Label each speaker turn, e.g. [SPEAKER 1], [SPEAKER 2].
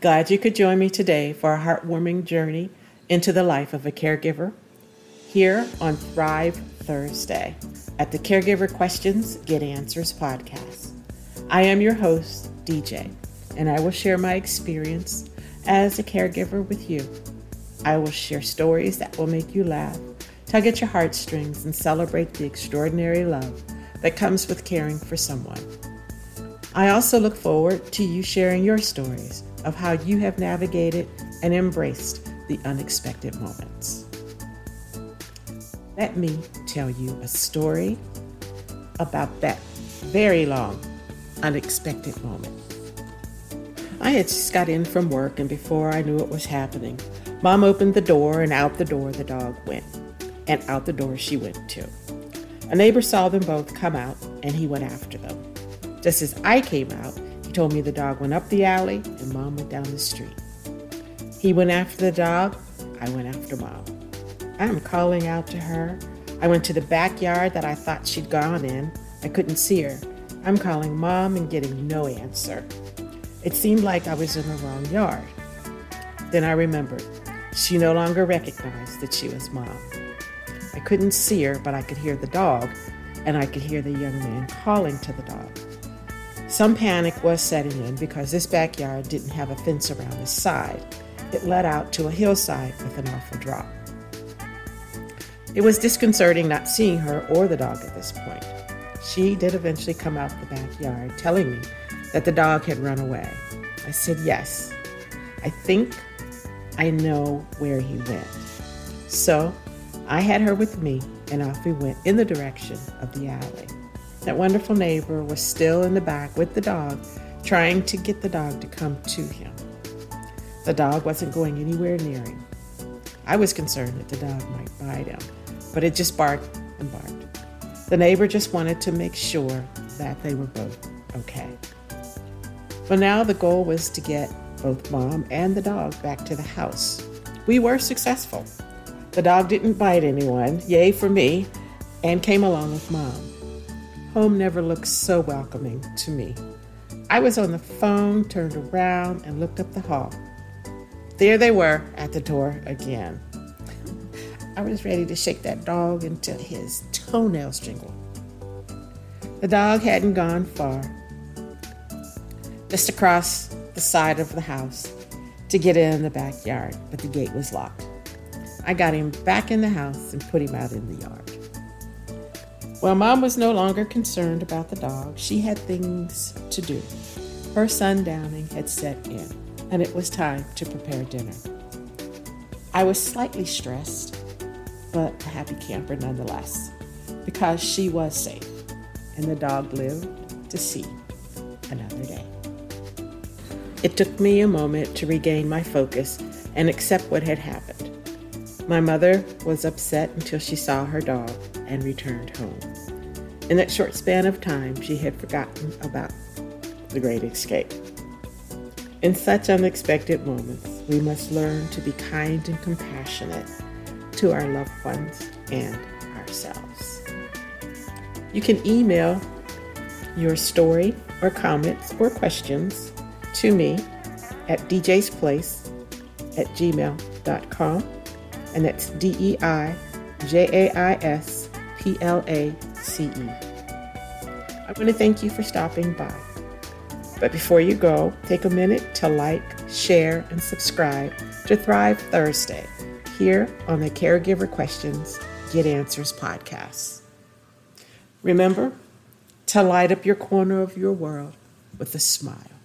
[SPEAKER 1] Glad you could join me today for a heartwarming journey into the life of a caregiver here on Thrive Thursday at the Caregiver Questions Get Answers podcast. I am your host, DJ, and I will share my experience as a caregiver with you. I will share stories that will make you laugh, tug at your heartstrings, and celebrate the extraordinary love that comes with caring for someone. I also look forward to you sharing your stories of how you have navigated and embraced the unexpected moments. Let me tell you a story about that very long, unexpected moment. I had just got in from work, and before I knew what was happening, Mom opened the door, and out the door the dog went, and out the door she went too. A neighbor saw them both come out, and he went after them. Just as I came out, he told me the dog went up the alley and mom went down the street. He went after the dog, I went after mom. I am calling out to her. I went to the backyard that I thought she'd gone in. I couldn't see her. I'm calling mom and getting no answer. It seemed like I was in the wrong yard. Then I remembered. She no longer recognized that she was mom. I couldn't see her, but I could hear the dog, and I could hear the young man calling to the dog. Some panic was setting in because this backyard didn't have a fence around the side. It led out to a hillside with an awful drop. It was disconcerting not seeing her or the dog at this point. She did eventually come out the backyard, telling me that the dog had run away. I said, Yes, I think I know where he went. So I had her with me, and off we went in the direction of the alley. That wonderful neighbor was still in the back with the dog, trying to get the dog to come to him. The dog wasn't going anywhere near him. I was concerned that the dog might bite him, but it just barked and barked. The neighbor just wanted to make sure that they were both okay. But now the goal was to get both mom and the dog back to the house. We were successful. The dog didn't bite anyone, yay for me, and came along with mom. Home never looked so welcoming to me. I was on the phone, turned around, and looked up the hall. There they were at the door again. I was ready to shake that dog until his toenails jingled. The dog hadn't gone far, just across the side of the house to get in the backyard, but the gate was locked. I got him back in the house and put him out in the yard. While mom was no longer concerned about the dog, she had things to do. Her sundowning had set in, and it was time to prepare dinner. I was slightly stressed, but a happy camper nonetheless, because she was safe, and the dog lived to see another day. It took me a moment to regain my focus and accept what had happened. My mother was upset until she saw her dog and returned home. In that short span of time, she had forgotten about the great escape. In such unexpected moments, we must learn to be kind and compassionate to our loved ones and ourselves. You can email your story or comments or questions to me at DJ's Place at gmail.com and that's D E I J A I S P L A C E. I want to thank you for stopping by. But before you go, take a minute to like, share, and subscribe to Thrive Thursday here on the Caregiver Questions Get Answers podcast. Remember to light up your corner of your world with a smile.